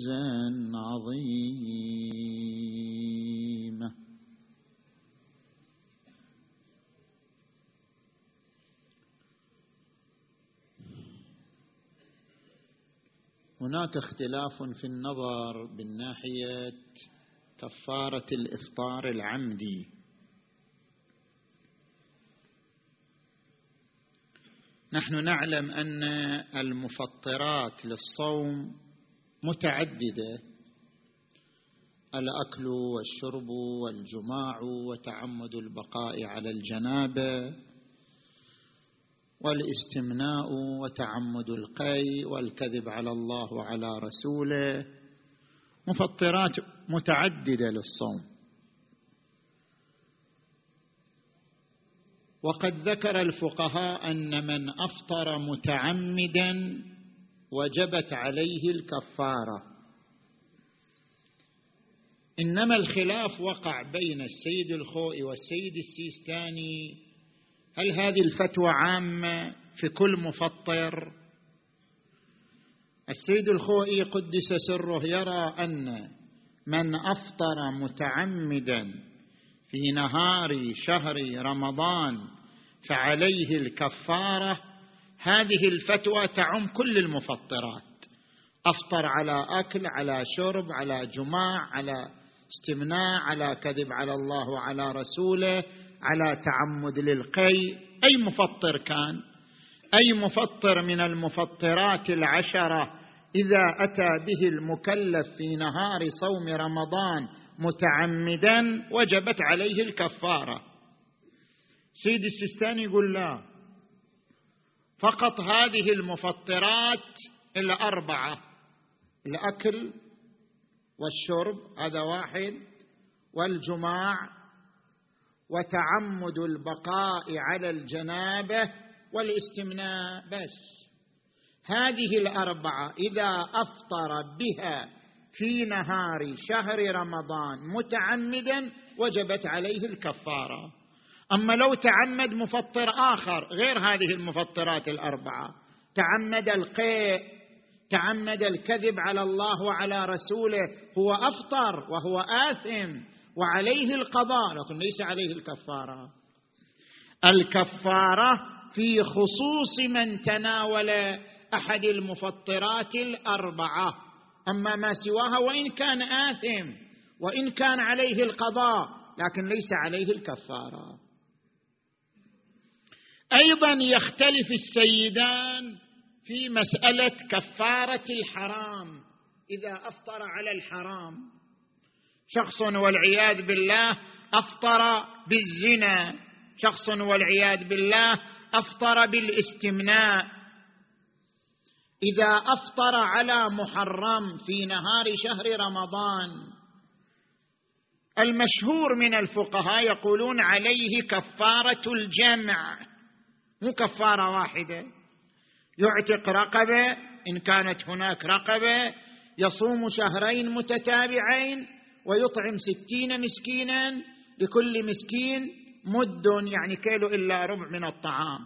فوزا عظيما هناك اختلاف في النظر من ناحية كفارة الإفطار العمدي. نحن نعلم أن المفطرات للصوم متعددة. الأكل والشرب والجماع وتعمد البقاء على الجنابة. والاستمناء وتعمد القي والكذب على الله وعلى رسوله. مفطرات متعددة للصوم. وقد ذكر الفقهاء أن من أفطر متعمدا وجبت عليه الكفارة. إنما الخلاف وقع بين السيد الخوئي والسيد السيستاني. هل هذه الفتوى عامة في كل مفطر؟ السيد الخوئي قدس سره يرى أن من أفطر متعمدا في نهار شهر رمضان فعليه الكفارة هذه الفتوى تعم كل المفطرات. أفطر على أكل على شرب على جماع على استمناء على كذب على الله وعلى رسوله على تعمد للقي. أي مفطر كان؟ أي مفطر من المفطرات العشرة إذا أتى به المكلف في نهار صوم رمضان متعمدا وجبت عليه الكفارة؟ سيد السيستاني يقول لا. فقط هذه المفطرات الاربعه الأكل والشرب هذا واحد. والجماع. وتعمد البقاء على الجنابة والاستمناء بس. هذه الأربعة إذا أفطر بها في نهار شهر رمضان متعمدا وجبت عليه الكفارة. أما لو تعمد مفطر آخر غير هذه المفطرات الأربعة تعمد القيء تعمد الكذب على الله وعلى رسوله هو أفطر وهو آثم وعليه القضاء لكن ليس عليه الكفارة. الكفارة في خصوص من تناول أحد المفطرات الأربعة. أما ما سواها وإن كان آثم وإن كان عليه القضاء لكن ليس عليه الكفارة. أيضا يختلف السيدان في مسألة كفارة الحرام إذا أفطر على الحرام. شخص والعياذ بالله أفطر بالزنا. شخص والعياذ بالله أفطر بالاستمناء. إذا أفطر على محرم في نهار شهر رمضان المشهور من الفقهاء يقولون عليه كفارة الجمع. مو كفارة واحدة. يعتق رقبة إن كانت هناك رقبة يصوم شهرين متتابعين ويطعم ستين مسكينا لكل مسكين مد يعني كيلو إلا ربع من الطعام.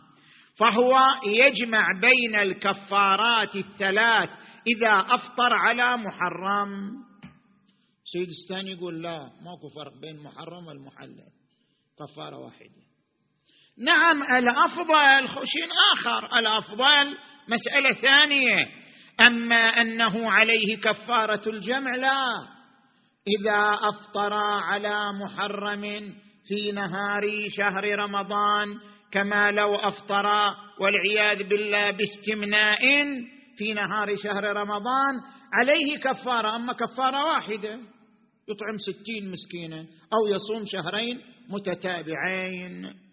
فهو يجمع بين الكفارات الثلاث إذا أفطر على محرم. سيد الثاني يقول لا ماكو فرق بين محرم والمحلل. كفارة واحدة. نعم الأفضل شيء آخر. الأفضل مسألة ثانية. أما أنه عليه كفارة الجمع لا. إذا أفطر على محرم في نهار شهر رمضان كما لو أفطر والعياذ بالله باستمناء في نهار شهر رمضان عليه كفارة. أما كفارة واحدة يطعم ستين مسكينا أو يصوم شهرين متتابعين.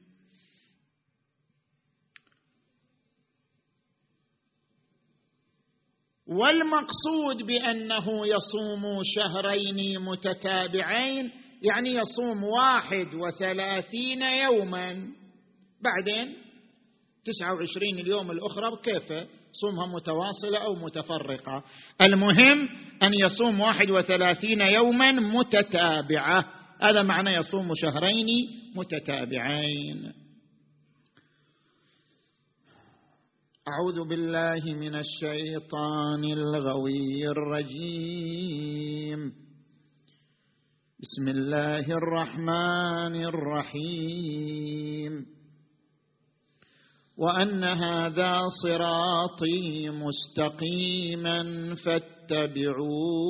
والمقصود بأنه يصوم شهرين متتابعين يعني يصوم واحد وثلاثين يوما. بعدين تسعة وعشرين اليوم الأخرى كيف؟ صومها متواصلة أو متفرقة. المهم أن يصوم واحد وثلاثين يوما متتابعة. هذا معنى يصوم شهرين متتابعين. أعوذ بالله من الشيطان الغوي الرجيم. بسم الله الرحمن الرحيم. وأن هذا صراطي مستقيما فاتبعوه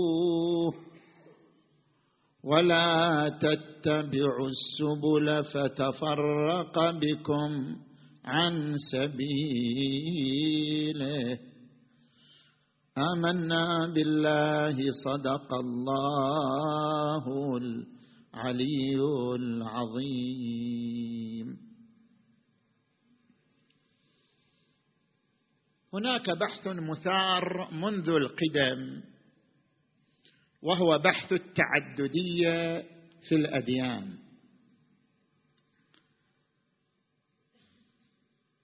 ولا تتبعوا السبل فتفرق بكم. عن سبيله. آمنا بالله صدق الله العلي العظيم. هناك بحث مثار منذ القدم وهو بحث التعددية في الأديان.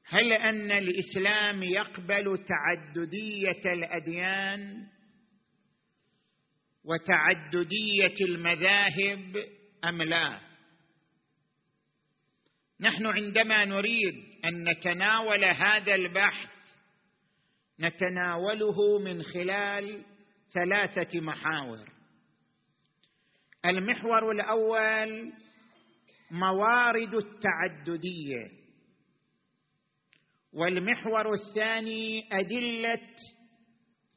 هل أن الإسلام يقبل تعددية الأديان وتعددية المذاهب أم لا؟ نحن عندما نريد أن نتناول هذا البحث نتناوله من خلال ثلاثة محاور. المحور الأول موارد التعددية. والمحور الثاني أدلة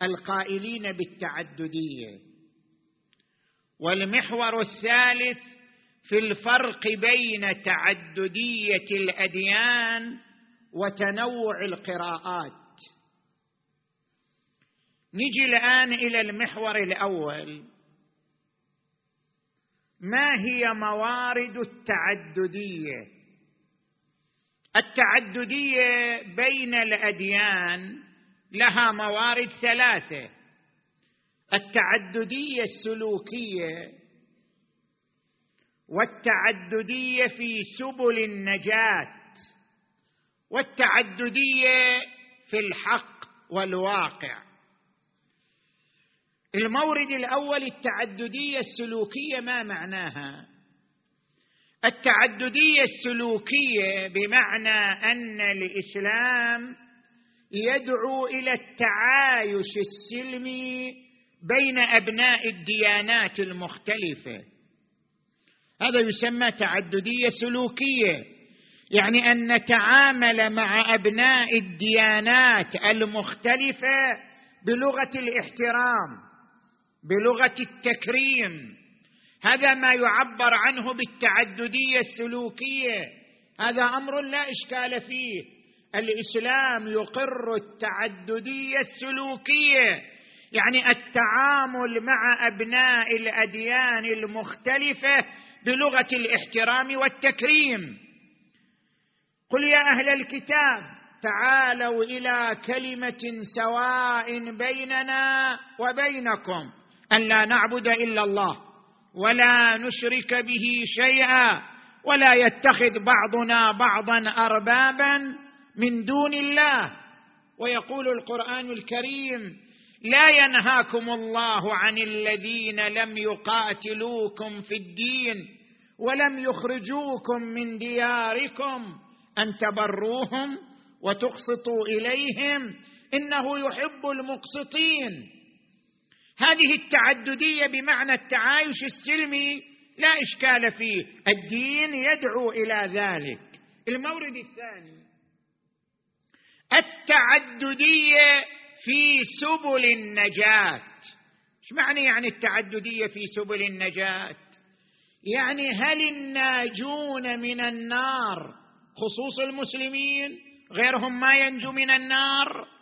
القائلين بالتعددية. والمحور الثالث في الفرق بين تعددية الأديان وتنوع القراءات. نجي الآن إلى المحور الأول. ما هي موارد التعددية؟ التعددية بين الأديان لها موارد ثلاثة. التعددية السلوكية والتعددية في سبل النجاة والتعددية في الحق والواقع. المورد الأول التعددية السلوكية ما معناها؟ التعددية السلوكية بمعنى أن الإسلام يدعو إلى التعايش السلمي بين أبناء الديانات المختلفة. هذا يسمى تعددية سلوكية يعني أن نتعامل مع أبناء الديانات المختلفة بلغة الاحترام بلغة التكريم هذا ما يعبر عنه بالتعددية السلوكية. هذا أمر لا إشكال فيه. الإسلام يقر التعددية السلوكية يعني التعامل مع أبناء الأديان المختلفة بلغة الاحترام والتكريم. قل يا أهل الكتاب تعالوا إلى كلمة سواء بيننا وبينكم أن لا نعبد إلا الله. ولا نشرك به شيئا ولا يتخذ بعضنا بعضا أربابا من دون الله. ويقول القرآن الكريم لا ينهاكم الله عن الذين لم يقاتلوكم في الدين ولم يخرجوكم من دياركم أن تبروهم وتقسطوا إليهم. إنه يحب المقسطين. هذه التعددية بمعنى التعايش السلمي لا إشكال فيه. الدين يدعو إلى ذلك. المورد الثاني التعددية في سبل النجاة. إيش معنى يعني التعددية في سبل النجاة؟ يعني هل الناجون من النار خصوص المسلمين غيرهم ما ينجو من النار؟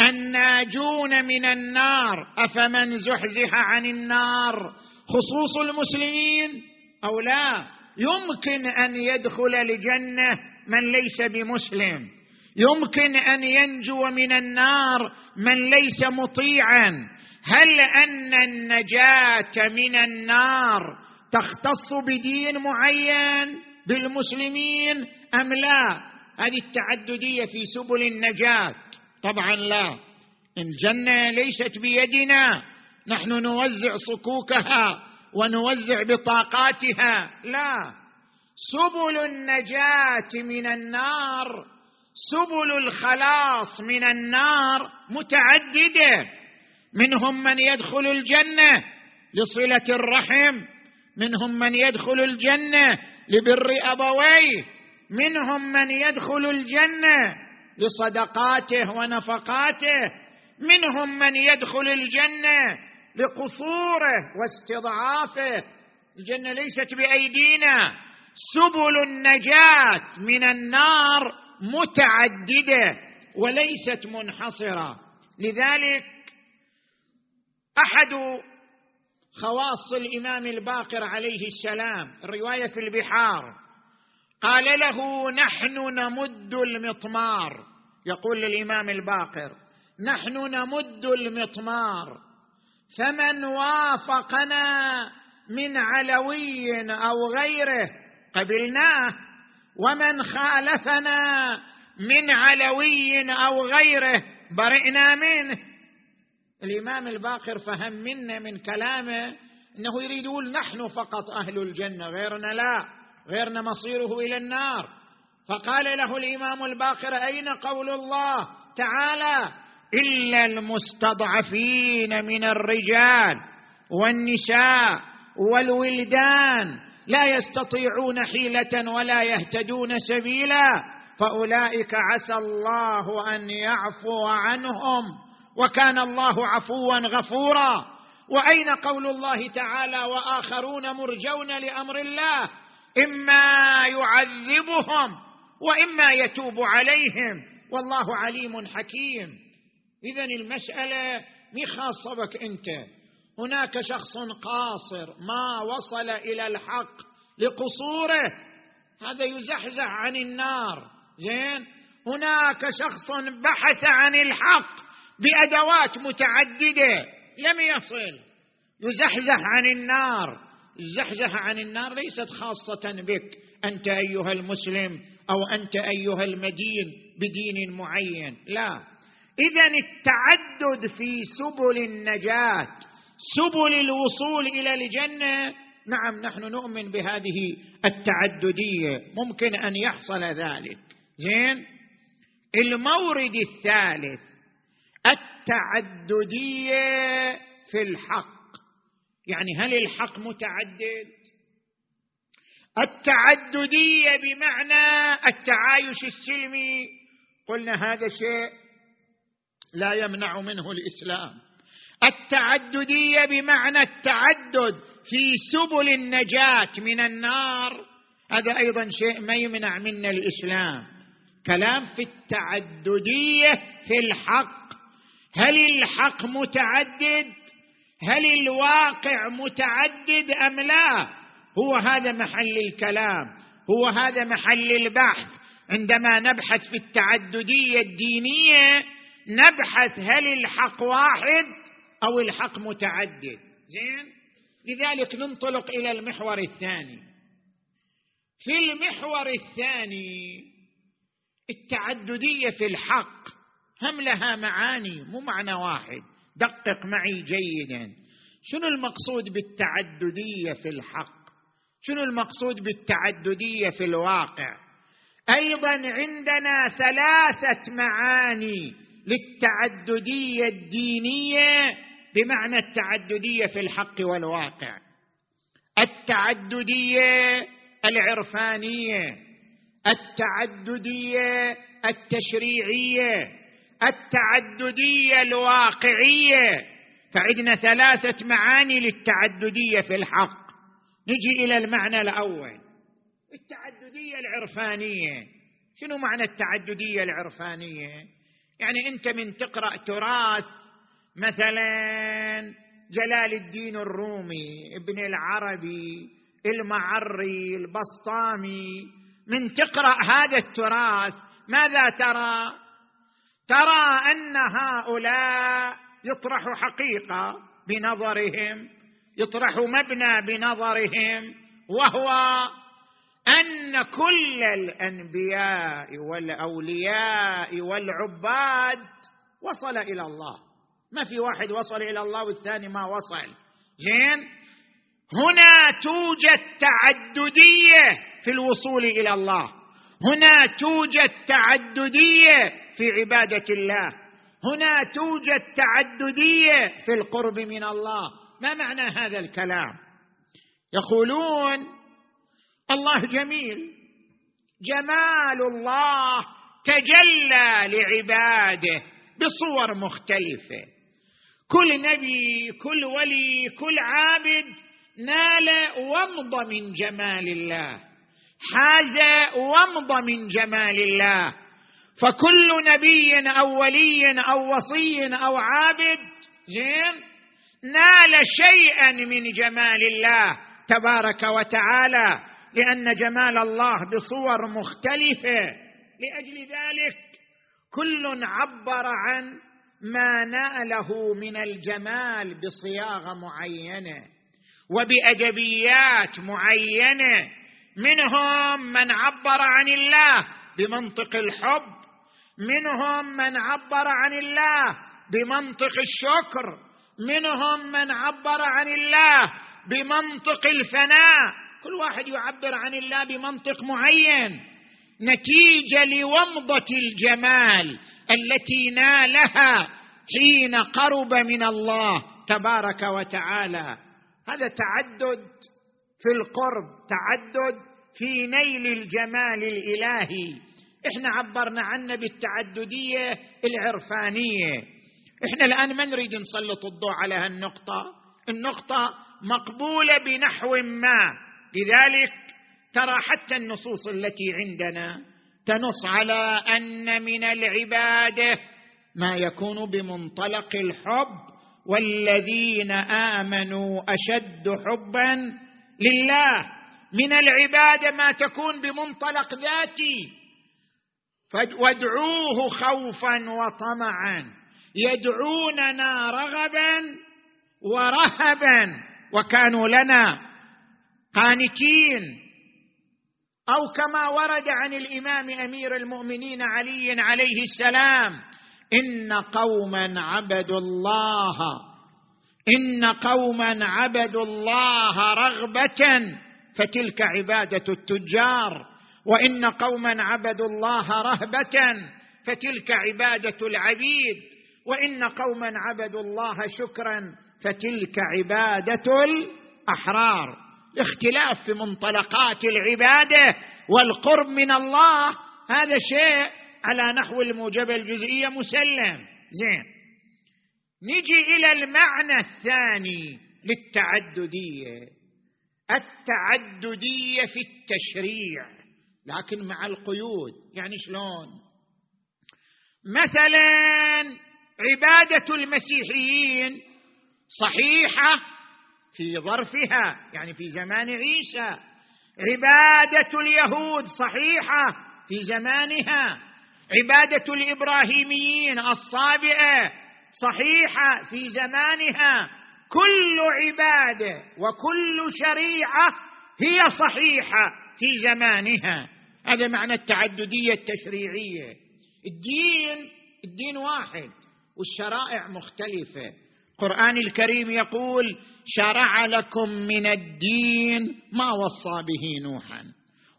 الناجون من النار. أفمن زحزح عن النار؟ خصوص المسلمين أو لا؟ يمكن أن يدخل الجنة من ليس بمسلم. يمكن أن ينجو من النار من ليس مطيعا. هل أن النجاة من النار تختص بدين معين بالمسلمين أم لا؟ هذه التعددية في سبل النجاة. طبعا لا. الجنه ليست بيدنا نحن نوزع صكوكها ونوزع بطاقاتها. لا. سبل النجاة من النار سبل الخلاص من النار متعددة. منهم من يدخل الجنة لصلة الرحم منهم من يدخل الجنة لبر أبويه منهم من يدخل الجنة لصدقاته ونفقاته منهم من يدخل الجنة لقصوره واستضعافه. الجنة ليست بأيدينا. سبل النجاة من النار متعددة وليست منحصرة. لذلك أحد خواص الإمام الباقر عليه السلام الروايه في البحار قال له نحن نمد المطمار. يقول للإمام الباقر نحن نمد المطمار فمن وافقنا من علوي أو غيره قبلناه ومن خالفنا من علوي أو غيره برئنا منه. الإمام الباقر فهم منا من كلامه إنه يريد يقول نحن فقط أهل الجنة غيرنا لا غيرنا مصيره إلى النار. فقال له الإمام الباقر أين قول الله تعالى إلا المستضعفين من الرجال والنساء والولدان لا يستطيعون حيلة ولا يهتدون سبيلا فأولئك عسى الله أن يعفو عنهم وكان الله عفوا غفورا. وأين قول الله تعالى وآخرون مرجون لأمر الله إما يعذبهم وإما يتوب عليهم. والله عليم حكيم. اذا المسألة مي خاصه بك أنت؟ هناك شخص قاصر ما وصل إلى الحق لقصوره. هذا يزحزح عن النار. زين؟ هناك شخص بحث عن الحق بأدوات متعددة لم يصل. يزحزح عن النار. الزحزح عن النار ليست خاصة بك أنت أيها المسلم. أو أنت أيها المدين بدين معين. لا. اذا التعدد في سبل النجاة سبل الوصول إلى الجنة نعم نحن نؤمن بهذه التعددية. ممكن أن يحصل ذلك. زين؟ المورد الثالث التعددية في الحق. يعني هل الحق متعدد؟ التعددية بمعنى التعايش السلمي. قلنا هذا شيء لا يمنع منه الإسلام. التعددية بمعنى التعدد في سبل النجاة من النار. هذا أيضا شيء ما يمنع منا الإسلام. كلام في التعددية في الحق. هل الحق متعدد؟ هل الواقع متعدد أم لا؟ هو هذا محل الكلام هو هذا محل البحث. عندما نبحث في التعددية الدينية نبحث هل الحق واحد أو الحق متعدد. زين؟ لذلك ننطلق إلى المحور الثاني. في المحور الثاني التعددية في الحق هم لها معاني مو معنى واحد. دقق معي جيدا. شنو المقصود بالتعددية في الحق؟ شنو المقصود بالتعددية في الواقع؟ أيضا عندنا ثلاثة معاني للتعددية الدينية بمعنى التعددية في الحق والواقع. التعددية العرفانية التعددية التشريعية التعددية الواقعية. فعندنا ثلاثة معاني للتعددية في الحق. نجي إلى المعنى الأول. التعددية العرفانية. شنو معنى التعددية العرفانية؟ يعني أنت من تقرأ تراث مثلا جلال الدين الرومي ابن العربي المعري البسطامي. من تقرأ هذا التراث ماذا ترى؟ ترى أن هؤلاء يطرح حقيقة بنظرهم. يطرح مبنى بنظرهم وهو أن كل الأنبياء والأولياء والعباد وصل إلى الله. ما في واحد وصل إلى الله والثاني ما وصل. زين؟ هنا توجد تعددية في الوصول إلى الله. هنا توجد تعددية في عبادة الله. هنا توجد تعددية في القرب من الله. ما معنى هذا الكلام؟ يقولون الله جميل جمال الله تجلى لعباده بصور مختلفة. كل نبي كل ولي كل عابد نال ومض من جمال الله حاز ومض من جمال الله. فكل نبي أو ولي أو وصي أو عابد زين؟ نال شيئا من جمال الله تبارك وتعالى لأن جمال الله بصور مختلفة. لأجل ذلك كل عبر عن ما ناله من الجمال بصياغه معينة وبأدبيات معينة. منهم من عبر عن الله بمنطق الحب منهم من عبر عن الله بمنطق الشكر منهم من عبر عن الله بمنطق الفناء. كل واحد يعبر عن الله بمنطق معين. نتيجة لومضة الجمال التي نالها حين قرب من الله تبارك وتعالى. هذا تعدد في القرب تعدد في نيل الجمال الإلهي. إحنا عبرنا عنه بالتعددية العرفانية. إحنا الآن ما نريد نسلط الضوء على هالنقطة. النقطة مقبولة بنحو ما. لذلك ترى حتى النصوص التي عندنا تنص على أن من العبادة ما يكون بمنطلق الحب والذين آمنوا أشد حبا لله. من العبادة ما تكون بمنطلق ذاتي. وادعوه خوفا وطمعا. يدعوننا رغبا ورهبا وكانوا لنا قانتين. أو كما ورد عن الإمام أمير المؤمنين علي عليه السلام إن قوما عبدوا الله إن قوما عبدوا الله رغبة فتلك عبادة التجار. وإن قوما عبدوا الله رهبة فتلك عبادة العبيد. وإن قوما عبدوا الله شكرا فتلك عبادة الأحرار. الاختلاف في منطلقات العبادة والقرب من الله هذا شيء على نحو الموجبه الجزئية مسلم. زين. نجي إلى المعنى الثاني للتعددية. التعددية في التشريع لكن مع القيود. يعني شلون؟ مثلا عبادة المسيحيين صحيحة في ظرفها يعني في زمان عيسى. عبادة اليهود صحيحة في زمانها. عبادة الإبراهيميين الصابئة صحيحة في زمانها. كل عبادة وكل شريعة هي صحيحة في زمانها. هذا معنى التعددية التشريعية. الدين الدين واحد. والشرائع مختلفة. القرآن الكريم يقول شرع لكم من الدين ما وصى به نوحا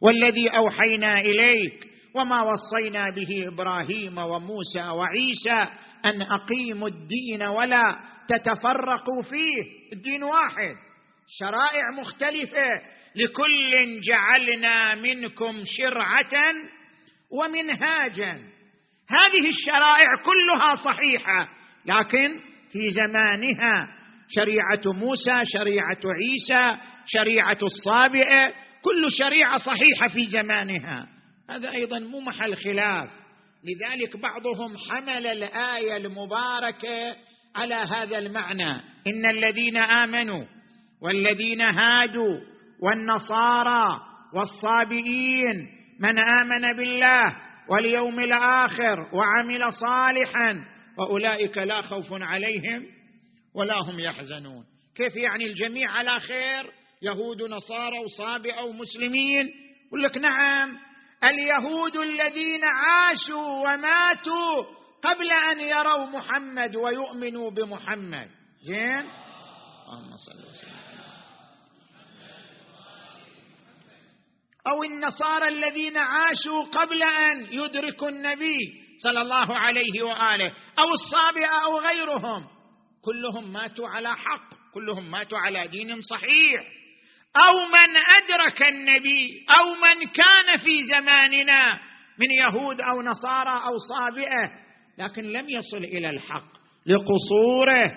والذي أوحينا إليك وما وصينا به إبراهيم وموسى وعيسى أن أقيموا الدين ولا تتفرقوا فيه. الدين واحد. شرائع مختلفة. لكل جعلنا منكم شرعة ومنهاجا. هذه الشرائع كلها صحيحة. لكن في زمانها شريعة موسى شريعة عيسى شريعة الصابئة كل شريعة صحيحة في زمانها. هذا أيضا مو محل خلاف. لذلك بعضهم حمل الآية المباركة على هذا المعنى. إن الذين آمنوا والذين هادوا والنصارى والصابئين من آمن بالله واليوم الآخر وعمل صالحا وأولئك لا خوف عليهم ولا هم يحزنون. كيف يعني الجميع على خير؟ يهود نصارى وصابئة ومسلمين. يقول لك نعم اليهود الذين عاشوا وماتوا قبل أن يروا محمد ويؤمنوا بمحمد. زين؟ اللهم صل وسلم. أو النصارى الذين عاشوا قبل أن يدركوا النبي صلى الله عليه وآله أو الصابئة أو غيرهم. كلهم ماتوا على حق كلهم ماتوا على دين صحيح. أو من أدرك النبي أو من كان في زماننا من يهود أو نصارى أو صابئة لكن لم يصل إلى الحق لقصوره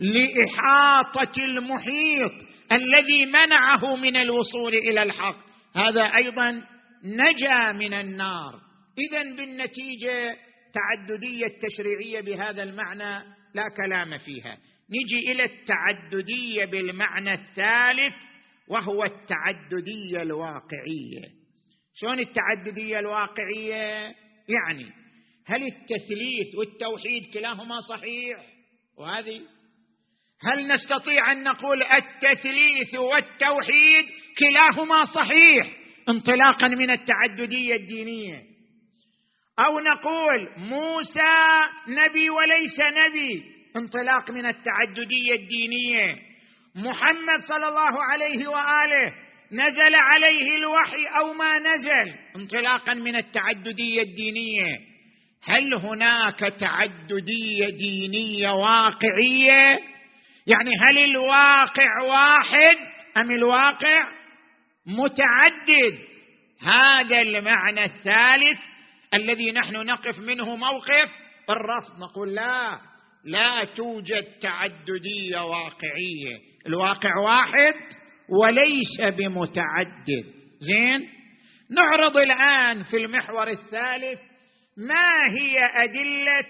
لإحاطة المحيط الذي منعه من الوصول إلى الحق. هذا أيضا نجا من النار. اذا بالنتيجة تعددية التشريعية بهذا المعنى لا كلام فيها. نجي إلى التعددية بالمعنى الثالث وهو التعددية الواقعية. شلون التعددية الواقعية؟ يعني هل التثليث والتوحيد كلاهما صحيح؟ وهذه هل نستطيع أن نقول التثليث والتوحيد كلاهما صحيح انطلاقا من التعددية الدينية؟ أو نقول موسى نبي وليس نبي انطلاق من التعددية الدينية؟ محمد صلى الله عليه وآله نزل عليه الوحي أو ما نزل؟ انطلاقا من التعددية الدينية. هل هناك تعددية دينية واقعية؟ يعني هل الواقع واحد أم الواقع متعدد؟ هذا المعنى الثالث الذي نحن نقف منه موقف الرفض. نقول لا لا توجد تعددية واقعية. الواقع واحد وليس بمتعدد. زين؟ نعرض الآن في المحور الثالث ما هي أدلة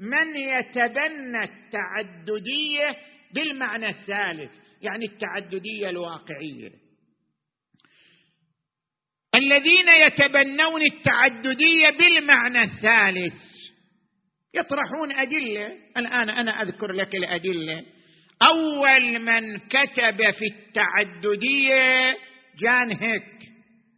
من يتبنى التعددية بالمعنى الثالث يعني التعددية الواقعية. الذين يتبنون التعددية بالمعنى الثالث يطرحون أدلة الآن أنا أذكر لك الأدلة. أول من كتب في التعددية جان هيك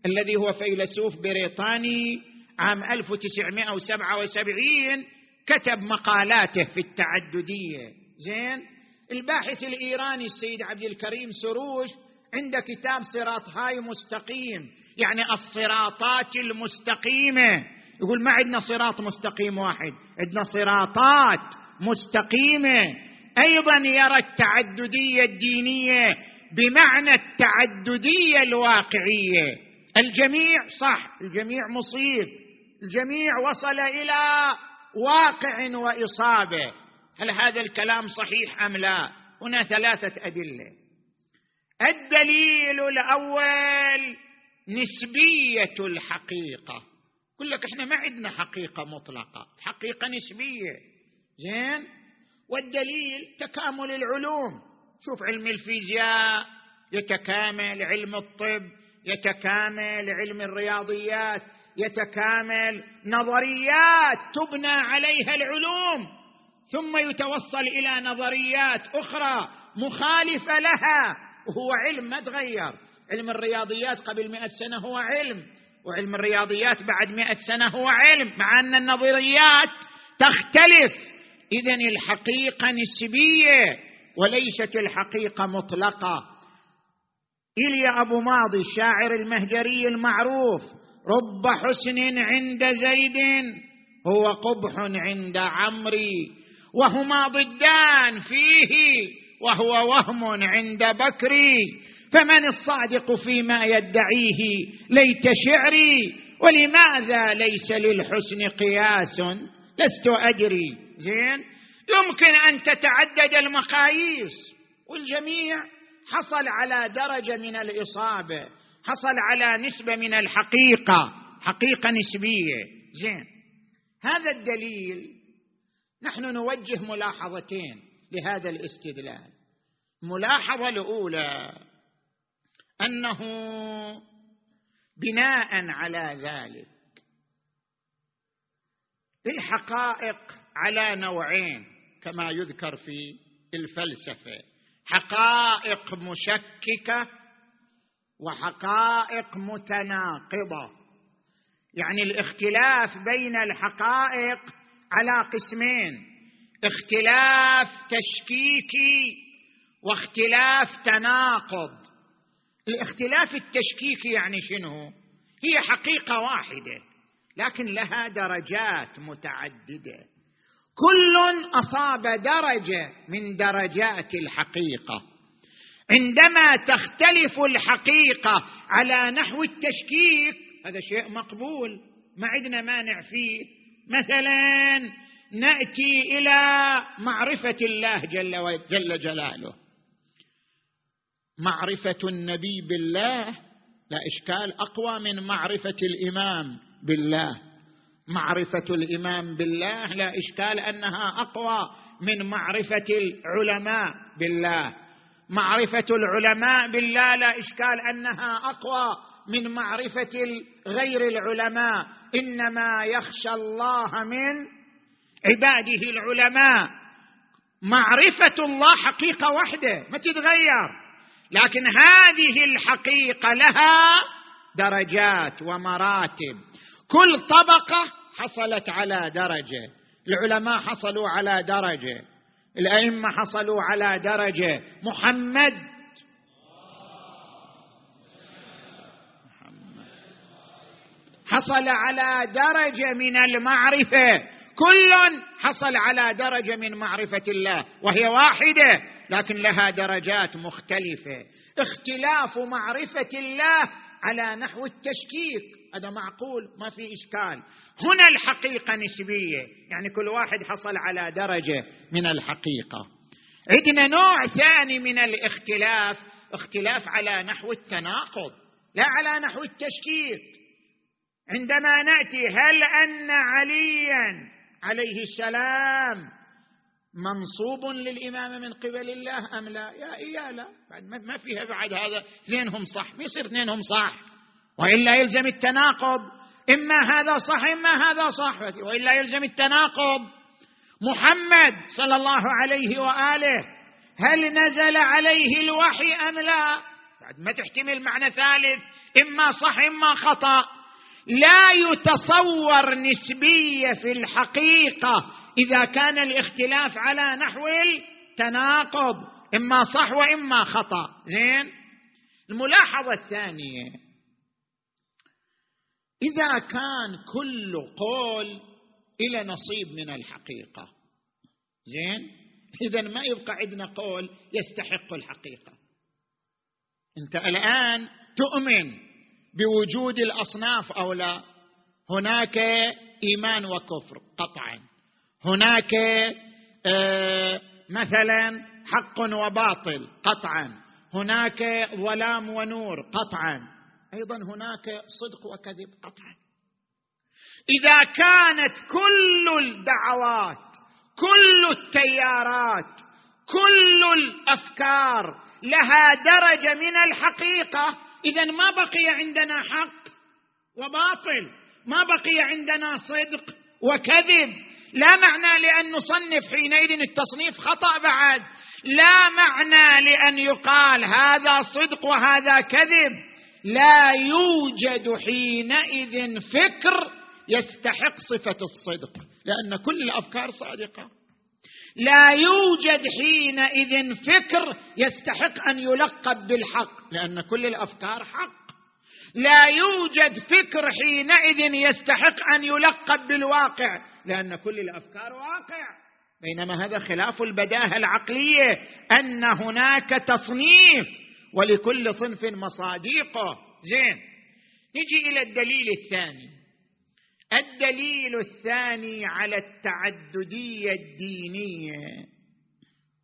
الذي هو فيلسوف بريطاني عام 1977 كتب مقالاته في التعددية. زين؟ الباحث الإيراني السيد عبد الكريم سروش عنده كتاب صراط هاي مستقيم يعني الصراطات المستقيمة. يقول ما عندنا صراط مستقيم واحد عندنا صراطات مستقيمة. أيضا يرى التعددية الدينية بمعنى التعددية الواقعية. الجميع صح الجميع مصيب الجميع وصل إلى واقع وإصابة. هل هذا الكلام صحيح أم لا؟ هنا ثلاثة أدلة. الدليل الأول نسبية الحقيقة. يقول لك إحنا ما عندنا حقيقة مطلقة. حقيقة نسبية. زين؟ والدليل تكامل العلوم. شوف علم الفيزياء يتكامل علم الطب يتكامل علم الرياضيات يتكامل نظريات تبنى عليها العلوم. ثم يتوصل إلى نظريات أخرى مخالفة لها وهو علم ما تغير. علم الرياضيات قبل مئة سنة هو علم وعلم الرياضيات بعد مئة سنة هو علم مع أن النظريات تختلف. إذا الحقيقة نسبية وليست الحقيقة مطلقة. إليا أبو ماضي الشاعر المهجري المعروف رب حسن عند زيد هو قبح عند عمري. وهما ضدان فيه وهو وهم عند بكري فمن الصادق فيما يدعيه ليت شعري ولماذا ليس للحسن قياس؟ لست أدري. زين؟ يمكن أن تتعدد المقاييس. والجميع حصل على درجة من الإصابة حصل على نسبة من الحقيقة حقيقة نسبية. زين؟ هذا الدليل نحن نوجه ملاحظتين لهذا الاستدلال. الملاحظه الأولى أنه بناء على ذلك الحقائق على نوعين كما يذكر في الفلسفة. حقائق مشككة وحقائق متناقضة. يعني الاختلاف بين الحقائق على قسمين. اختلاف تشكيكي واختلاف تناقض. الاختلاف التشكيكي يعني شنو؟ هي حقيقة واحدة لكن لها درجات متعددة. كل أصاب درجة من درجات الحقيقة. عندما تختلف الحقيقة على نحو التشكيك هذا شيء مقبول ما عندنا مانع فيه. مثلا نأتي إلى معرفة الله جل, جل جلاله. معرفة النبي بالله لا إشكال. أقوى من معرفة الإمام بالله. معرفة الإمام بالله لا إشكال أنها أقوى من معرفة العلماء بالله. معرفة العلماء بالله لا إشكال أنها أقوى من معرفة غير العلماء. إنما يخشى الله من عباده العلماء. معرفة الله حقيقة واحدة ما تتغير. لكن هذه الحقيقة لها درجات ومراتب. كل طبقة حصلت على درجة. العلماء حصلوا على درجة. الأئمة حصلوا على درجة. محمد حصل على درجة من المعرفة. كل حصل على درجة من معرفة الله وهي واحدة لكن لها درجات مختلفة. اختلاف معرفة الله على نحو التشكيك هذا معقول ما في إشكال. هنا الحقيقة نسبية يعني كل واحد حصل على درجة من الحقيقة. عندنا نوع ثاني من الاختلاف اختلاف على نحو التناقض لا على نحو التشكيك. عندما نأتي هل أن عليا عليه السلام منصوب للإمامة من قبل الله أم لا؟ يا إيا لا ما فيها بعد هذا اثنينهم صح ما يصير اثنينهم صح. وإلا يلزم التناقض. إما هذا صح إما هذا صح. وإلا يلزم التناقض. محمد صلى الله عليه وآله هل نزل عليه الوحي أم لا؟ بعد ما تحتمل معنى ثالث إما صح إما خطأ. لا يتصور نسبية في الحقيقة إذا كان الاختلاف على نحو التناقض إما صح وإما خطأ. زين؟ الملاحظة الثانية إذا كان كل قول إلى نصيب من الحقيقة. زين؟ إذا ما يبقى عندنا قول يستحق الحقيقة. أنت الآن تؤمن بوجود الأصناف أو لا. هناك إيمان وكفر قطعا. هناك آه، مثلا حق وباطل قطعا. هناك ظلام ونور قطعا. أيضا هناك صدق وكذب قطعا. إذا كانت كل الدعوات كل التيارات كل الأفكار لها درجة من الحقيقة إذا ما بقي عندنا حق وباطل ما بقي عندنا صدق وكذب. لا معنى لأن نصنف حينئذ التصنيف خطأ بعد. لا معنى لأن يقال هذا صدق وهذا كذب. لا يوجد حينئذ فكر يستحق صفة الصدق لأن كل الأفكار صادقة. لا يوجد حينئذ فكر يستحق أن يلقب بالحق لأن كل الأفكار حق. لا يوجد فكر حينئذ يستحق أن يلقب بالواقع لأن كل الأفكار واقع. بينما هذا خلاف البداهة العقلية أن هناك تصنيف ولكل صنف مصاديقه. زين نجي إلى الدليل الثاني. الدليل الثاني على التعددية الدينية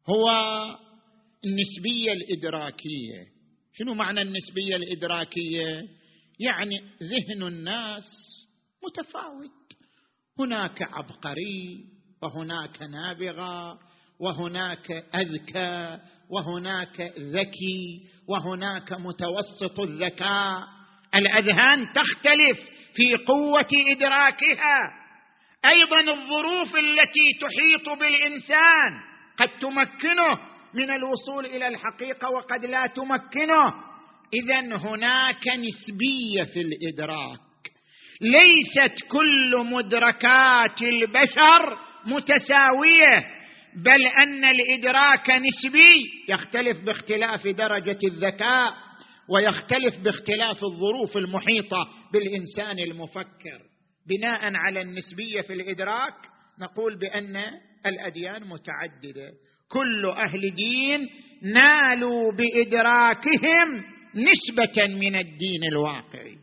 هو النسبية الإدراكية. شنو معنى النسبية الإدراكية؟ يعني ذهن الناس متفاوت. هناك عبقري وهناك نابغة وهناك أذكى وهناك ذكي وهناك متوسط الذكاء. الأذهان تختلف. في قوة إدراكها. أيضا الظروف التي تحيط بالإنسان قد تمكنه من الوصول إلى الحقيقة وقد لا تمكنه. اذا هناك نسبية في الإدراك. ليست كل مدركات البشر متساوية بل أن الإدراك نسبي يختلف باختلاف درجة الذكاء. ويختلف باختلاف الظروف المحيطة بالإنسان المفكر. بناء على النسبية في الإدراك نقول بأن الأديان متعددة. كل أهل دين نالوا بإدراكهم نسبة من الدين الواقعي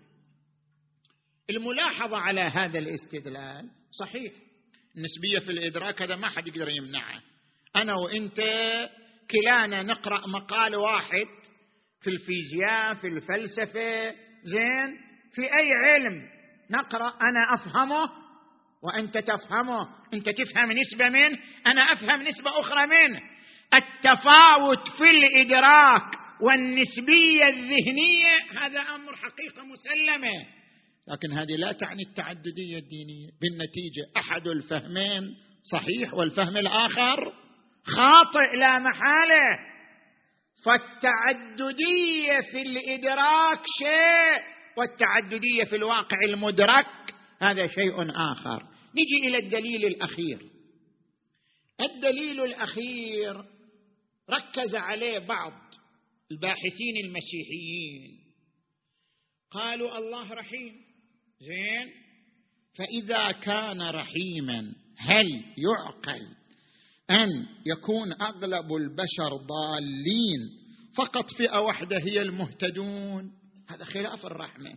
الملاحظة على هذا الاستدلال صحيح. النسبية في الإدراك هذا ما حد يقدر يمنعه. أنا وأنت كلانا نقرأ مقال واحد في الفيزياء في الفلسفة. زين؟ في أي علم نقرأ أنا أفهمه؟ وأنت تفهمه. أنت تفهم نسبة منه أنا أفهم نسبة أخرى منه التفاوت في الإدراك والنسبية الذهنية هذا أمر حقيقة مسلمة. لكن هذه لا تعني التعددية الدينية. بالنتيجة أحد الفهمين صحيح والفهم الآخر خاطئ لا محالة. فالتعددية في الإدراك شيء والتعددية في الواقع المدرك هذا شيء آخر. نجي إلى الدليل الأخير. الدليل الأخير ركز عليه بعض الباحثين المسيحيين. قالوا الله رحيم. زين. فإذا كان رحيما هل يعقل؟ أن يكون أغلب البشر ضالين فقط فئة واحدة هي المهتدون. هذا خلاف الرحمة.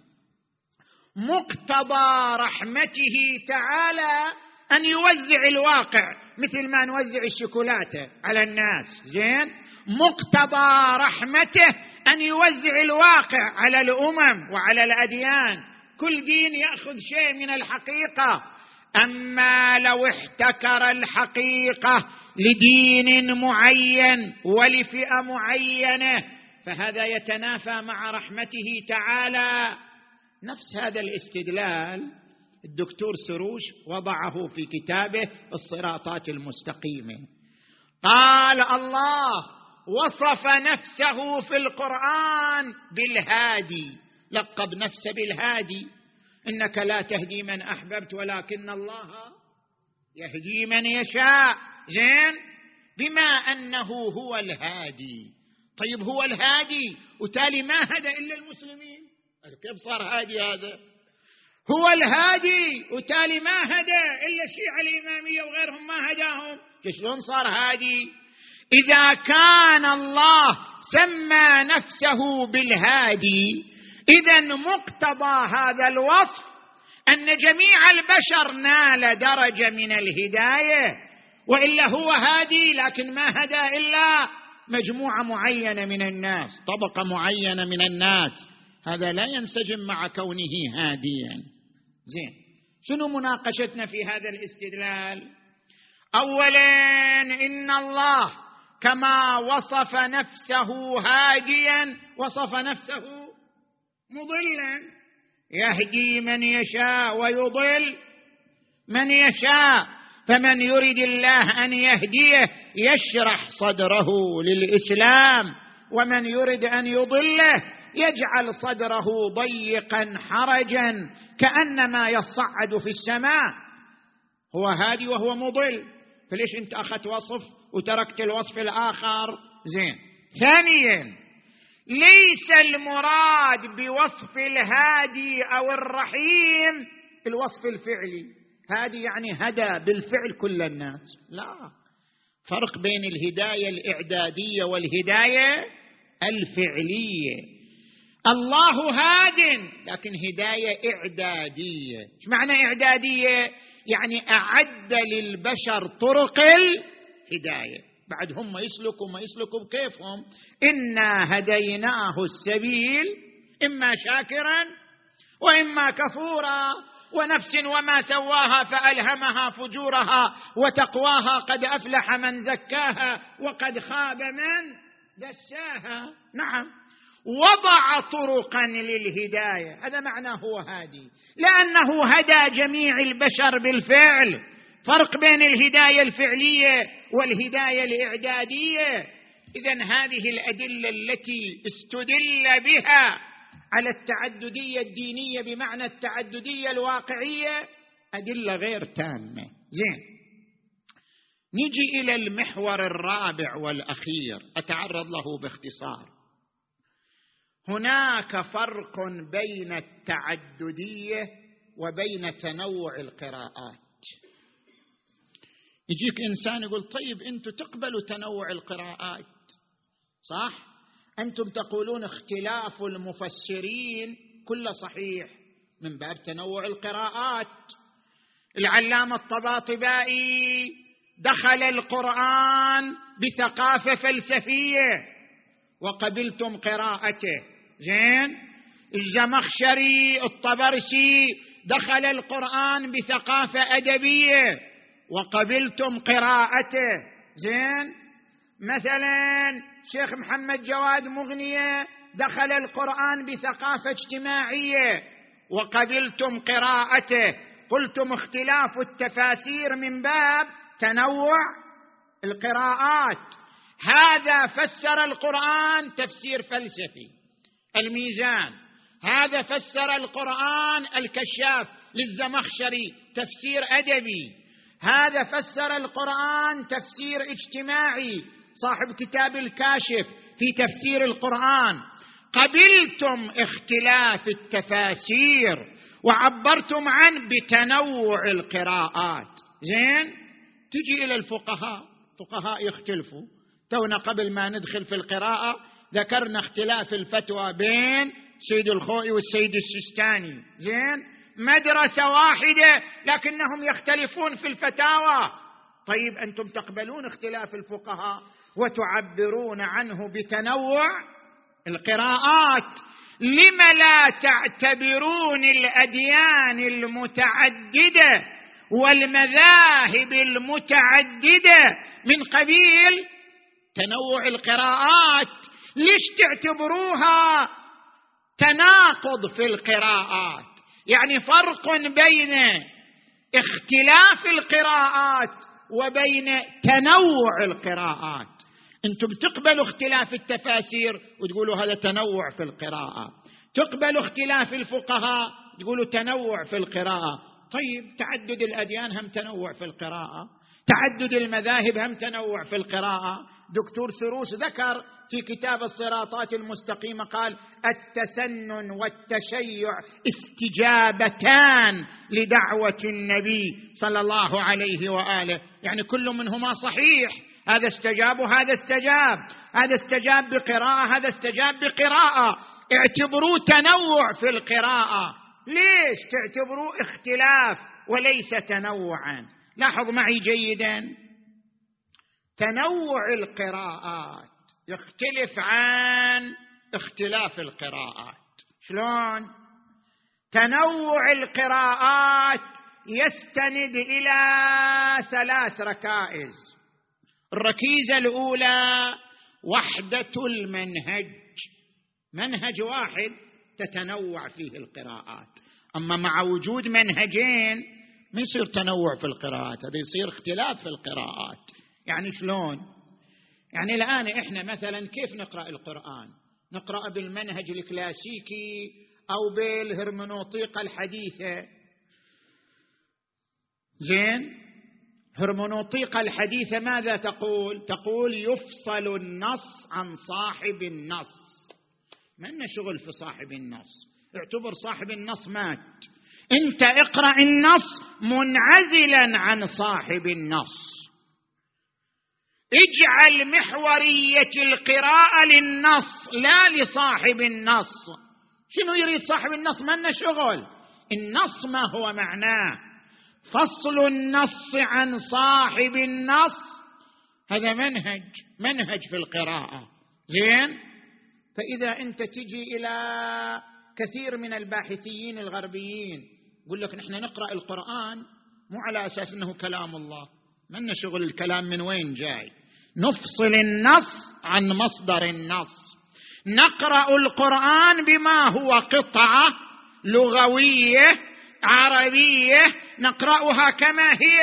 مقتضى رحمته تعالى أن يوزع الواقع مثل ما نوزع الشوكولاتة على الناس. زين؟ مقتضى رحمته أن يوزع الواقع على الأمم وعلى الأديان. كل دين يأخذ شيء من الحقيقة. أما لو احتكر الحقيقة لدين معين ولفئة معينة فهذا يتنافى مع رحمته تعالى. نفس هذا الاستدلال الدكتور سروش وضعه في كتابه الصراطات المستقيمة. قال الله وصف نفسه في القرآن بالهادي. لقب نفسه بالهادي. إنك لا تهدي من أحببت ولكن الله يهدي من يشاء. زين؟ بما أنه هو الهادي. طيب هو الهادي وتالي ما هدى إلا المسلمين. كيف صار هادي هذا؟ هو الهادي وتالي ما هدى إلا الشيعة الإمامية وغيرهم ما هداهم. شلون صار هادي؟ إذا كان الله سمى نفسه بالهادي اذا مقتضى هذا الوصف أن جميع البشر نال درجة من الهداية وإلا هو هادي لكن ما هدى إلا مجموعة معينة من الناس طبقة معينة من الناس. هذا لا ينسجم مع كونه هاديا. زين شنو مناقشتنا في هذا الاستدلال؟ اولا إن الله كما وصف نفسه هاديا وصف نفسه مضلا. يهدي من يشاء ويضل. من يشاء فمن يرد الله أن يهديه يشرح صدره للإسلام. ومن يرد أن يضله يجعل صدره ضيقا حرجا كأنما يصعد في السماء. هو هادي وهو مضل. فليش أنت أخذت وصف وتركت الوصف الآخر؟ زين. ثانيا. ليس المراد بوصف الهادي أو الرحيم الوصف الفعلي. هادي يعني هدى بالفعل كل الناس. لا. فرق بين الهداية الإعدادية والهداية الفعلية. الله هاد لكن هداية إعدادية. إيش معنى إعدادية؟ يعني أعد للبشر طرق الهداية. بعد هم يسلكوا ما يسلكوا بكيفهم. إنا هديناه السبيل إما شاكرا وإما كفورا. ونفس وما سواها فألهمها فجورها وتقواها قد أفلح من زكاها وقد خاب من دساها. نعم. وضع طرقا للهداية. هذا معناه هو هادي. لأنه هدى جميع البشر بالفعل. فرق بين الهداية الفعلية والهداية الإعدادية. اذا هذه الأدلة التي استدل بها على التعددية الدينية بمعنى التعددية الواقعية أدلة غير تامة. زين. نجي إلى المحور الرابع والأخير. أتعرض له باختصار. هناك فرق بين التعددية وبين تنوع القراءات. يجيك إنسان يقول طيب أنتم تقبلوا تنوع القراءات صح؟ أنتم تقولون اختلاف المفسرين كله صحيح من باب تنوع القراءات. العلامة الطباطبائي دخل القرآن بثقافة فلسفية وقبلتم قراءته. زين؟ الزمخشري الطبرسي دخل القرآن بثقافة أدبية. وقبلتم قراءته. زين؟ مثلا شيخ محمد جواد مغنية دخل القرآن بثقافة اجتماعية وقبلتم قراءته. قلتم اختلاف التفاسير من باب تنوع القراءات. هذا فسر القرآن تفسير فلسفي. الميزان. هذا فسر القرآن الكشاف للزمخشري تفسير أدبي. هذا فسر القرآن تفسير اجتماعي صاحب كتاب الكاشف في تفسير القرآن. قبلتم اختلاف التفاسير وعبرتم عنه بتنوع القراءات. زين؟ تجي إلى الفقهاء. فقهاء يختلفوا. تونا قبل ما ندخل في القراءة ذكرنا اختلاف الفتوى بين سيد الخوئي والسيد السستاني. زين؟ مدرسة واحدة لكنهم يختلفون في الفتاوى. طيب أنتم تقبلون اختلاف الفقهاء وتعبرون عنه بتنوع؟ القراءات. لم لا تعتبرون الأديان المتعددة والمذاهب المتعددة من قبيل تنوع القراءات؟ ليش تعتبروها تناقض في القراءات؟ يعني فرق بين اختلاف القراءات وبين تنوع القراءات. أنتم تقبلوا اختلاف التفاسير وتقولوا هذا تنوع في القراءة. تقبلوا اختلاف الفقهاء تقولوا تنوع في القراءة. طيب تعدد الأديان هم تنوع في القراءة. تعدد المذاهب هم تنوع في القراءة. دكتور سروس ذكر في كتاب الصراطات المستقيمه قال التسنن والتشيع استجابتان لدعوة النبي صلى الله عليه وآله. يعني كل منهما صحيح. هذا استجاب وهذا استجاب. هذا استجاب بقراءة هذا استجاب بقراءة. اعتبروه تنوع في القراءة. ليش تعتبروه اختلاف وليس تنوعا؟ لاحظ معي جيدا. تنوع القراءات. يختلف عن اختلاف القراءات. شلون؟ تنوع القراءات يستند إلى ثلاث ركائز. الركيزة الأولى وحدة المنهج. منهج واحد تتنوع فيه القراءات. أما مع وجود منهجين ما يصير تنوع في القراءات هذا يصير اختلاف في القراءات. يعني شلون؟ يعني الآن إحنا مثلا كيف نقرأ القرآن؟ نقرأ بالمنهج الكلاسيكي أو بالهرمنوطيقه الحديثة. زين؟ هرمنوطيقه الحديثة ماذا تقول؟ تقول يفصل النص عن صاحب النص. ما لنا شغل في صاحب النص؟ اعتبر صاحب النص مات. أنت اقرأ النص منعزلا عن صاحب النص. اجعل محورية القراءة للنص لا لصاحب النص. شنو يريد صاحب النص؟ ما شغل. النص ما هو معناه. فصل النص عن صاحب النص. هذا منهج منهج في القراءة. زين؟ فإذا أنت تجي إلى كثير من الباحثيين الغربيين يقول لك نحن نقرأ القرآن مو على أساس إنه كلام الله. من شغل الكلام من وين جاي؟ نفصل النص عن مصدر النص. نقرأ القرآن بما هو قطعة لغوية عربية نقرأها كما هي.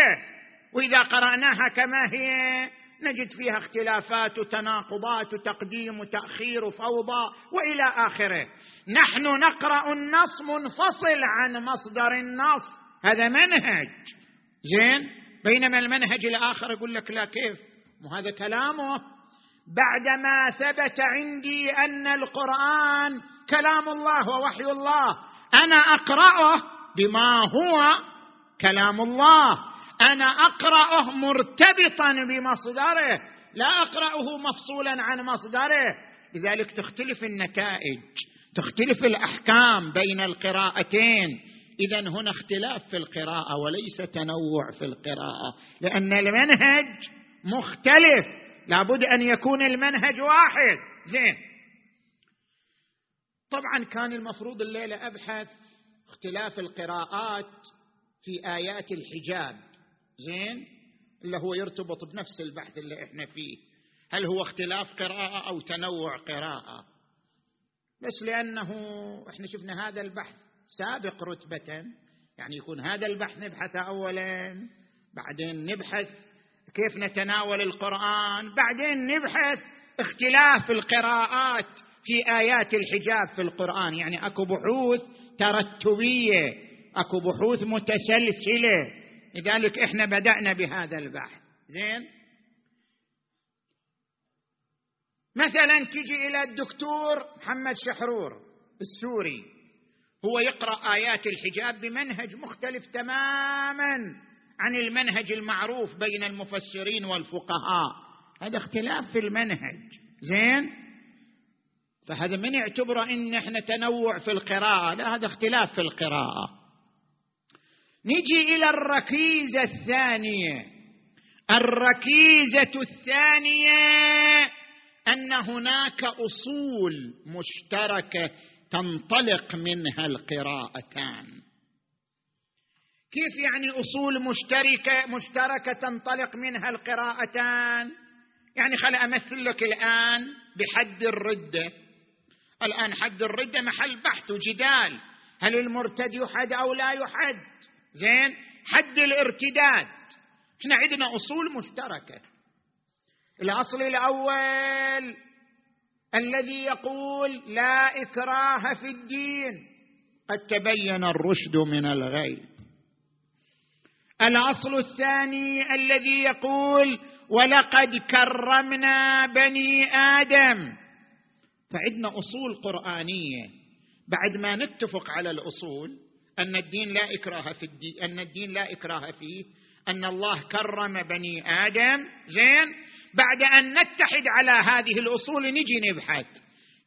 وإذا قرأناها كما هي نجد فيها اختلافات وتناقضات وتقديم وتأخير وفوضى وإلى آخره. نحن نقرأ النص منفصل عن مصدر النص. هذا منهج. زين؟ بينما المنهج الآخر يقول لك لا كيف؟ مو هذا كلامه؟ بعدما ثبت عندي أن القرآن كلام الله ووحي الله أنا أقرأه بما هو كلام الله. أنا أقرأه مرتبطا بمصدره لا أقرأه مفصولا عن مصدره. لذلك تختلف النتائج تختلف الأحكام بين القراءتين. اذا هنا اختلاف في القراءة وليس تنوع في القراءة لأن المنهج مختلف. لابد أن يكون المنهج واحد. زين. طبعا كان المفروض الليلة أبحث اختلاف القراءات في آيات الحجاب. زين. اللي هو يرتبط بنفس البحث اللي إحنا فيه. هل هو اختلاف قراءة أو تنوع قراءة؟ بس لأنه إحنا شفنا هذا البحث سابق رتبة. يعني يكون هذا البحث نبحثه اولا بعدين نبحث كيف نتناول القرآن؟ بعدين نبحث اختلاف القراءات في آيات الحجاب في القرآن. يعني أكو بحوث ترتبية أكو بحوث متسلسلة. لذلك إحنا بدأنا بهذا البحث. زين؟ مثلا تجي إلى الدكتور محمد شحرور السوري. هو يقرأ آيات الحجاب بمنهج مختلف تماما. عن المنهج المعروف بين المفسرين والفقهاء. هذا اختلاف في المنهج. زين؟ فهذا من يعتبره إن إحنا تنوع في القراءة. لا هذا اختلاف في القراءة. نجي إلى الركيزة الثانية. الركيزة الثانية أن هناك أصول مشتركة تنطلق منها القراءتان. كيف يعني أصول مشتركة مشتركة تنطلق منها القراءتان؟ يعني خل أمثل لك الآن بحد الردة. الآن حد الردة محل بحث وجدال. هل المرتد يحد أو لا يحد؟ زين؟ حد الارتداد. إحنا عندنا أصول مشتركة. الأصل الأول الذي يقول لا إكراه في الدين. قد تبين الرشد من الغي. الأصل الثاني الذي يقول ولقد كرمنا بني آدم. فعندنا أصول قرآنية. بعد ما نتفق على الأصول أن الدين لا إكراه في الدين أن الدين لا إكراه فيه أن الله كرم بني آدم. زين؟ بعد أن نتحد على هذه الأصول نجي نبحث.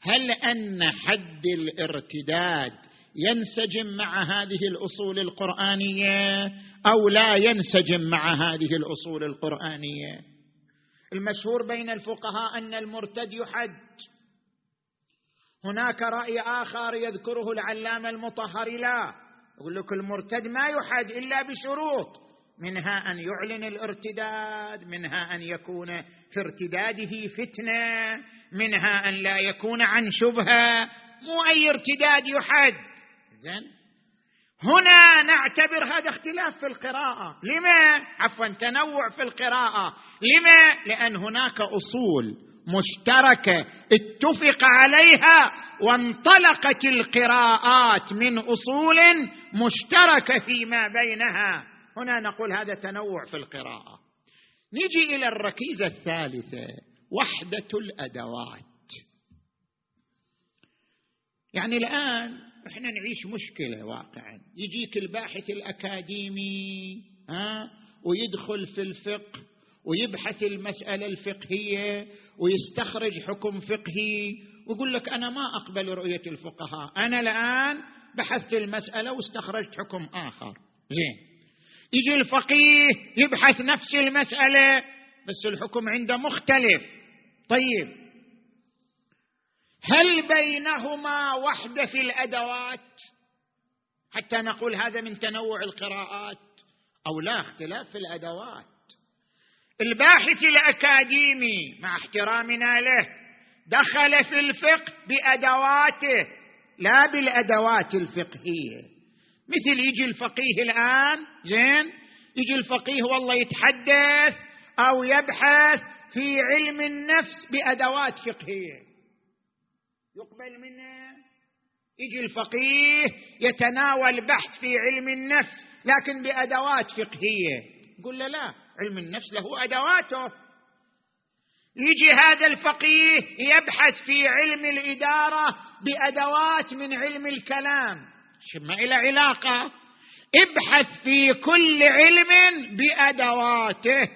هل أن حد الارتداد ينسجم مع هذه الأصول القرآنية؟ أو لا ينسجم مع هذه الأصول القرآنية. المشهور بين الفقهاء أن المرتد يحد هناك رأي آخر يذكره العلامة المطهر. لا يقول لك المرتد ما يحد إلا بشروط منها أن يعلن الارتداد منها أن يكون في ارتداده فتنة منها أن لا يكون عن شبهة. مو أي ارتداد يحد زين؟ هنا نعتبر هذا اختلاف في القراءة. لما؟ عفوا تنوع في القراءة. لما؟ لأن هناك أصول مشتركة اتفق عليها وانطلقت القراءات من أصول مشتركة فيما بينها. هنا نقول هذا تنوع في القراءة. نجي إلى الركيزة الثالثة وحدة الأدوات. يعني الآن إحنا نعيش مشكلة واقعا. يجيك الباحث الأكاديمي ها ويدخل في الفقه ويبحث المسألة الفقهية ويستخرج حكم فقهي ويقول لك أنا ما أقبل رؤية الفقهاء. أنا الآن بحثت المسألة واستخرجت حكم آخر. زين. يجي الفقيه يبحث نفس المسألة بس الحكم عنده مختلف. طيب. هل بينهما وحده في الأدوات؟ حتى نقول هذا من تنوع القراءات أو لا اختلاف في الأدوات. الباحث الأكاديمي مع احترامنا له دخل في الفقه بأدواته لا بالأدوات الفقهية. مثل يجي الفقيه الآن زين يجي الفقيه والله يتحدث أو يبحث في علم النفس بأدوات فقهية. يقبل منه. يجي الفقيه يتناول بحث في علم النفس لكن بأدوات فقهية. يقول له لا علم النفس له أدواته. يجي هذا الفقيه يبحث في علم الإدارة بأدوات من علم الكلام. ما إلى علاقة. ابحث في كل علم بأدواته.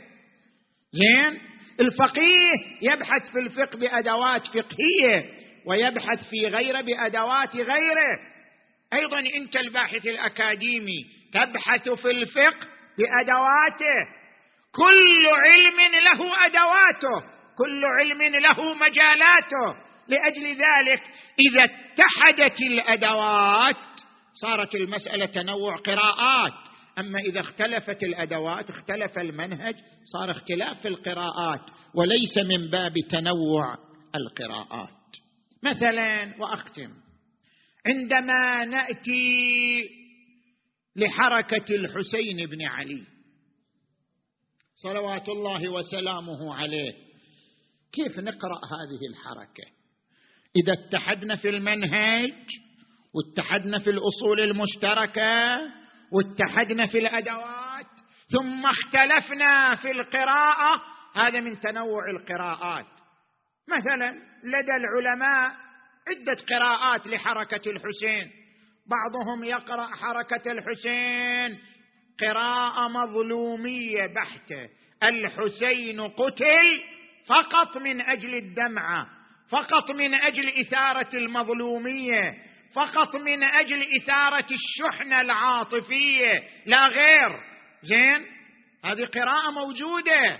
زين؟ الفقيه يبحث في الفقه بأدوات فقهية. ويبحث في غيره بأدوات غيره. أيضا انت الباحث الأكاديمي تبحث في الفقه بأدواته. كل علم له أدواته. كل علم له مجالاته. لأجل ذلك إذا اتحدت الأدوات صارت المسألة تنوع قراءات. أما إذا اختلفت الأدوات اختلف المنهج صار اختلاف في القراءات. وليس من باب تنوع القراءات. مثلا وأختم. عندما نأتي لحركة الحسين بن علي صلوات الله وسلامه عليه كيف نقرأ هذه الحركة؟ إذا اتحدنا في المنهج واتحدنا في الأصول المشتركة واتحدنا في الأدوات ثم اختلفنا في القراءة هذا من تنوع القراءات. مثلا لدى العلماء عدة قراءات لحركة الحسين. بعضهم يقرأ حركة الحسين قراءة مظلومية بحتة. الحسين قتل فقط من أجل الدمعة فقط من أجل إثارة المظلومية فقط من أجل إثارة الشحنة العاطفية. لا غير. زين؟ هذه قراءة موجودة.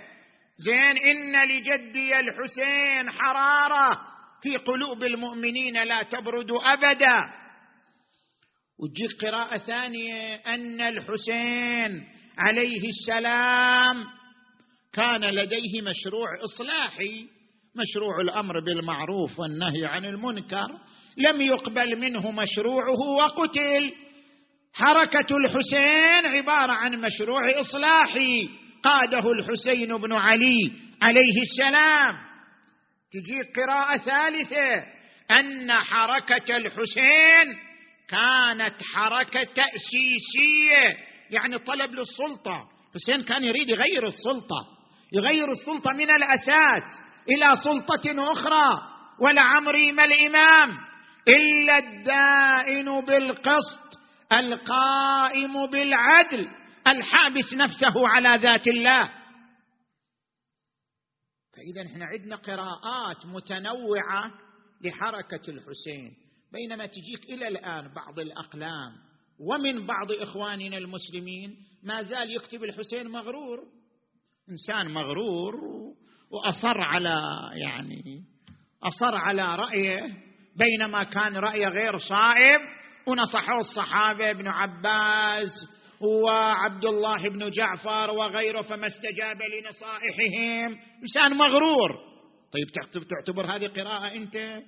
زين إن لجدي الحسين حرارة في قلوب المؤمنين لا تبرد أبدا. وتجيك قراءة ثانية أن الحسين عليه السلام كان لديه مشروع إصلاحي مشروع الأمر بالمعروف والنهي عن المنكر. لم يقبل منه مشروعه وقتل. حركة الحسين عبارة عن مشروع إصلاحي. قاده الحسين بن علي عليه السلام. تجي قراءة ثالثة. أن حركة الحسين كانت حركة تأسيسية. يعني طلب للسلطة. حسين كان يريد يغير السلطة. يغير السلطة من الأساس إلى سلطة أخرى. ولعمري ما الإمام. إلا الدائن بالقسط القائم بالعدل. الحابس نفسه على ذات الله. فإذا إحنا عندنا قراءات متنوعة لحركة الحسين بينما تجيك إلى الآن بعض الأقلام ومن بعض إخواننا المسلمين ما زال يكتب الحسين مغرور. إنسان مغرور وأصر على يعني أصر على رأيه بينما كان رايه غير صائب. ونصحوه الصحابة ابن عباس وعبد الله بن جعفر وغيره فما استجاب لنصائحهم. إنسان مغرور. طيب تعتبر هذه قراءة أنت؟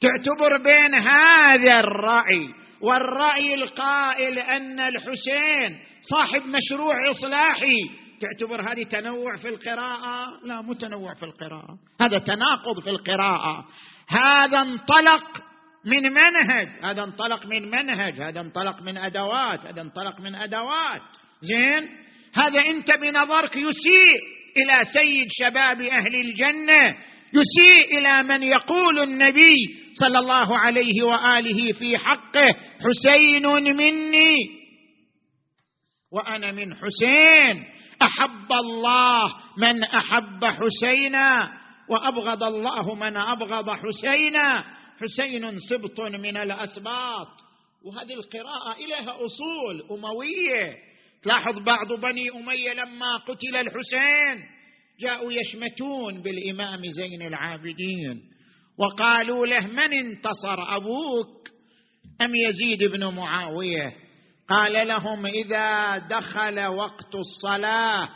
تعتبر بين هذا الرأي والرأي القائل أن الحسين صاحب مشروع إصلاحي. تعتبر هذه تنوع في القراءة؟ لا مو تنوع في القراءة هذا تناقض في القراءة. هذا انطلق من منهج هذا انطلق من منهج هذا انطلق من أدوات هذا انطلق من أدوات. زين؟ هذا أنت بنظرك يسيء إلى سيد شباب أهل الجنة يسيء إلى من يقول النبي صلى الله عليه وآله في حقه حسين مني. وأنا من حسين أحب الله من أحب حسينا وأبغض الله من أبغض حسينا. حسين سبط من الأسباط. وهذه القراءة إليها أصول أموية. تلاحظ بعض بني أمية لما قتل الحسين جاءوا يشمتون بالإمام زين العابدين. وقالوا له من انتصر أبوك؟ أم يزيد بن معاوية؟ قال لهم إذا دخل وقت الصلاة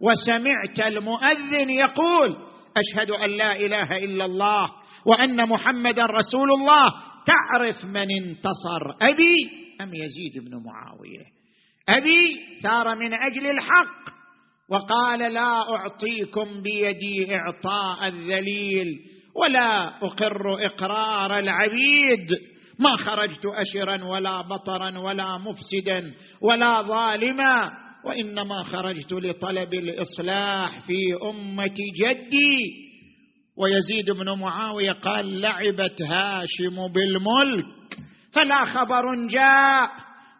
وسمعت المؤذن يقول أشهد أن لا إله إلا الله وأن محمدا رسول الله. تعرف من انتصر أبي أم يزيد بن معاوية؟ أبي ثار من أجل الحق. وقال لا أعطيكم بيدي إعطاء الذليل ولا أقر إقرار العبيد. ما خرجت أشرا ولا بطرا ولا مفسدا ولا ظالما وإنما خرجت لطلب الإصلاح في أمة جدي. ويزيد بن معاوية قال لعبت هاشم بالملك فلا خبر جاء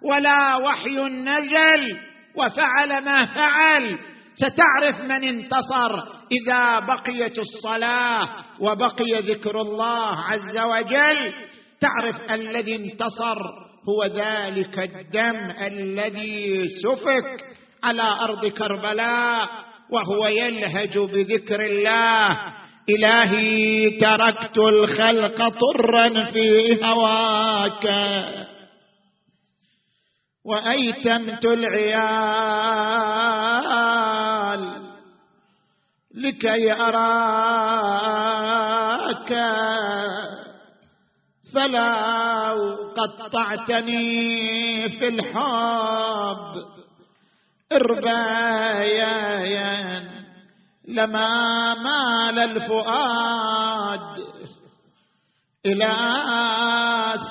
ولا وحي نزل وفعل ما فعل. ستعرف من انتصر إذا بقيت الصلاة وبقي ذكر الله عز وجل. تعرف الذي انتصر هو ذلك الدم الذي سفك على أرض كربلاء وهو يلهج بذكر الله. إلهي تركت الخلق طرا في هواك. وأيتمت العيال لكي أراك. فلو قطعتني في الحب اربايا. لما مال الفؤاد إلى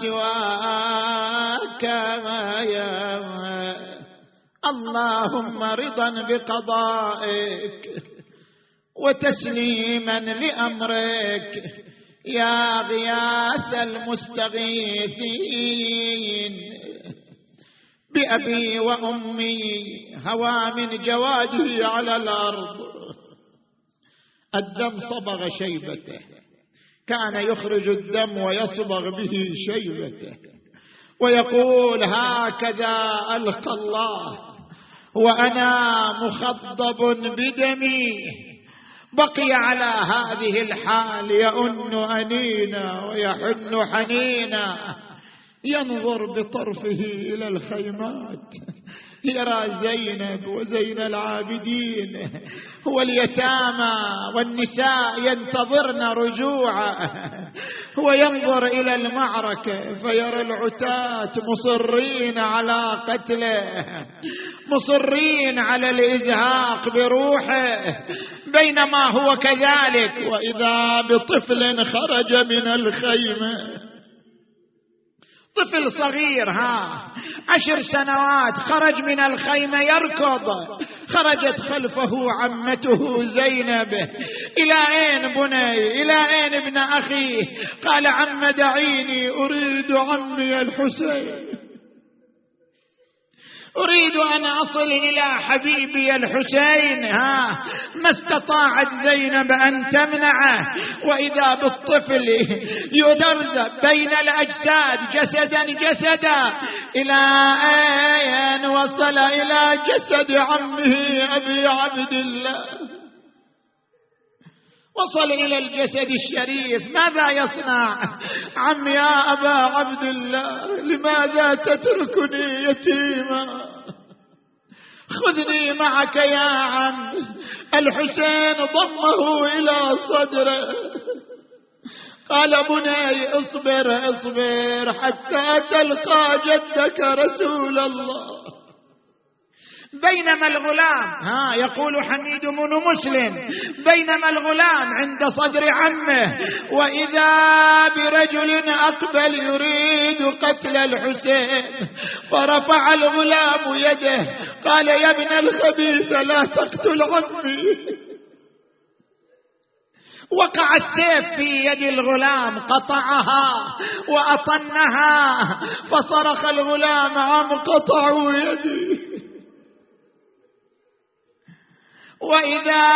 سواك يا اللهم رضا بقضائك وتسليما لأمرك يا غياث المستغيثين. بأبي وأمي هوى من جواده على الأرض. الدم صبغ شيبته. كان يخرج الدم ويصبغ به شيبته. ويقول هكذا ألقى الله. وأنا مخضب بدمي. بقي على هذه الحال يؤن أنينا ويحن حنينا. ينظر بطرفه إلى الخيمات. يرى زينب وزين العابدين هو اليتامى والنساء ينتظرن رجوعه هو ينظر إلى المعركة فيرى العتاة مصرين على قتله مصرين على الإزهاق بروحه بينما هو كذلك وإذا بطفل خرج من الخيمة طفل صغير ها. عشر سنوات خرج من الخيمة يركض. خرجت خلفه عمته زينب. إلى أين بني؟ إلى أين ابن أخي؟ قال عم دعيني أريد عمي الحسين. أريد أن أصل إلى حبيبي الحسين ها ما استطاعت زينب أن تمنعه وإذا بالطفل يدرز بين الأجساد جسدا جسدا إلى أين وصل إلى جسد عمه أبي عبد الله؟ وصل إلى الجسد الشريف. ماذا يصنع؟ عم يا أبا عبد الله لماذا تتركني يتيما؟ خذني معك يا عم. الحسين ضمه إلى صدره. قال بني اصبر اصبر حتى تلقى جدك رسول الله. بينما الغلام ها يقول حميد بن مسلم بينما الغلام عند صدر عمه وإذا برجل أقبل يريد قتل الحسين فرفع الغلام يده قال يا ابن الخبيث لا تقتل عمي. وقع السيف في يد الغلام قطعها وأطنها فصرخ الغلام عم قطعوا يدي. وإذا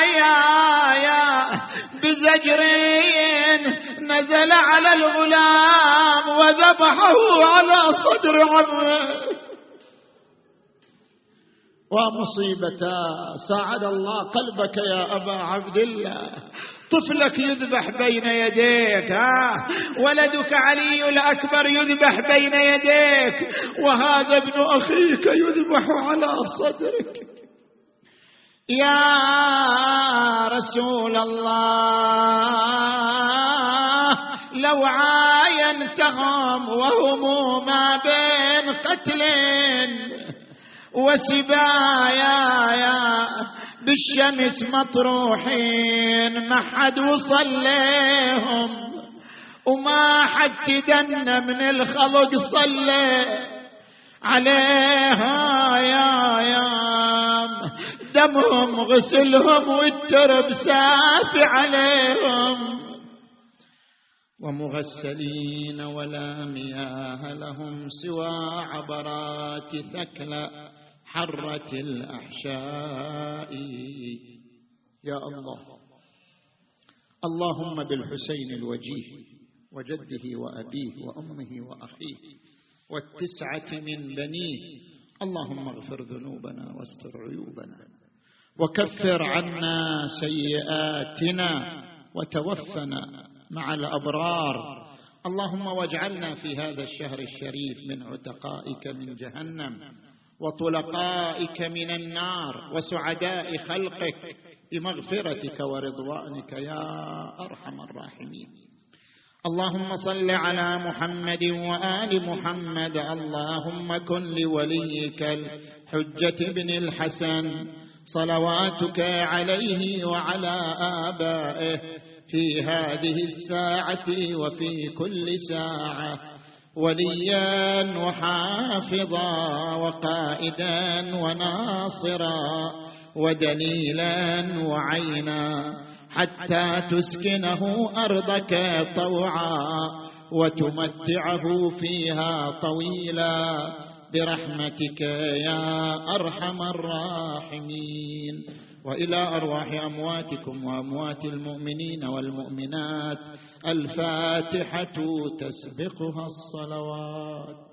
يا يا بزجرين نزل على الغلام وذبحه على صدر عمه. ومصيبتا ساعد الله قلبك يا أبا عبد الله. طفلك يذبح بين يديك ها؟ ولدك علي الأكبر يذبح بين يديك وهذا ابن أخيك يذبح على صدرك. يا رسول الله لو عاينتهم وهم ما بين قتل وسبايا يا بالشمس مطروحين ما حد وصل لهم وما حد تدنى من الخلق صلى يام دمهم غسلهم والترب سافي عليهم. ومغسلين ولا مياه لهم سوى عبرات ثكلى حرة الأحشاء. يا الله. اللهم بالحسين الوجيه وجده وأبيه وأمه وأخيه والتسعة من بنيه. اللهم اغفر ذنوبنا واستر عيوبنا. وكفر عنا سيئاتنا وتوفنا مع الأبرار. اللهم واجعلنا في هذا الشهر الشريف من عتقائك من جهنم وطلقائك من النار وسعداء خلقك بمغفرتك ورضوانك يا أرحم الراحمين. اللهم صل على محمد وآل محمد. اللهم كن لوليك الحجة بن الحسن صلواتك عليه وعلى آبائه في هذه الساعة وفي كل ساعة وليا وحافظا وقائدا وناصرا ودليلا وعينا حتى تسكنه أرضك طوعا وتمتعه فيها طويلا. برحمتك يا أرحم الراحمين. وإلى أرواح أمواتكم وأموات المؤمنين والمؤمنات الفاتحة تسبقها الصلوات.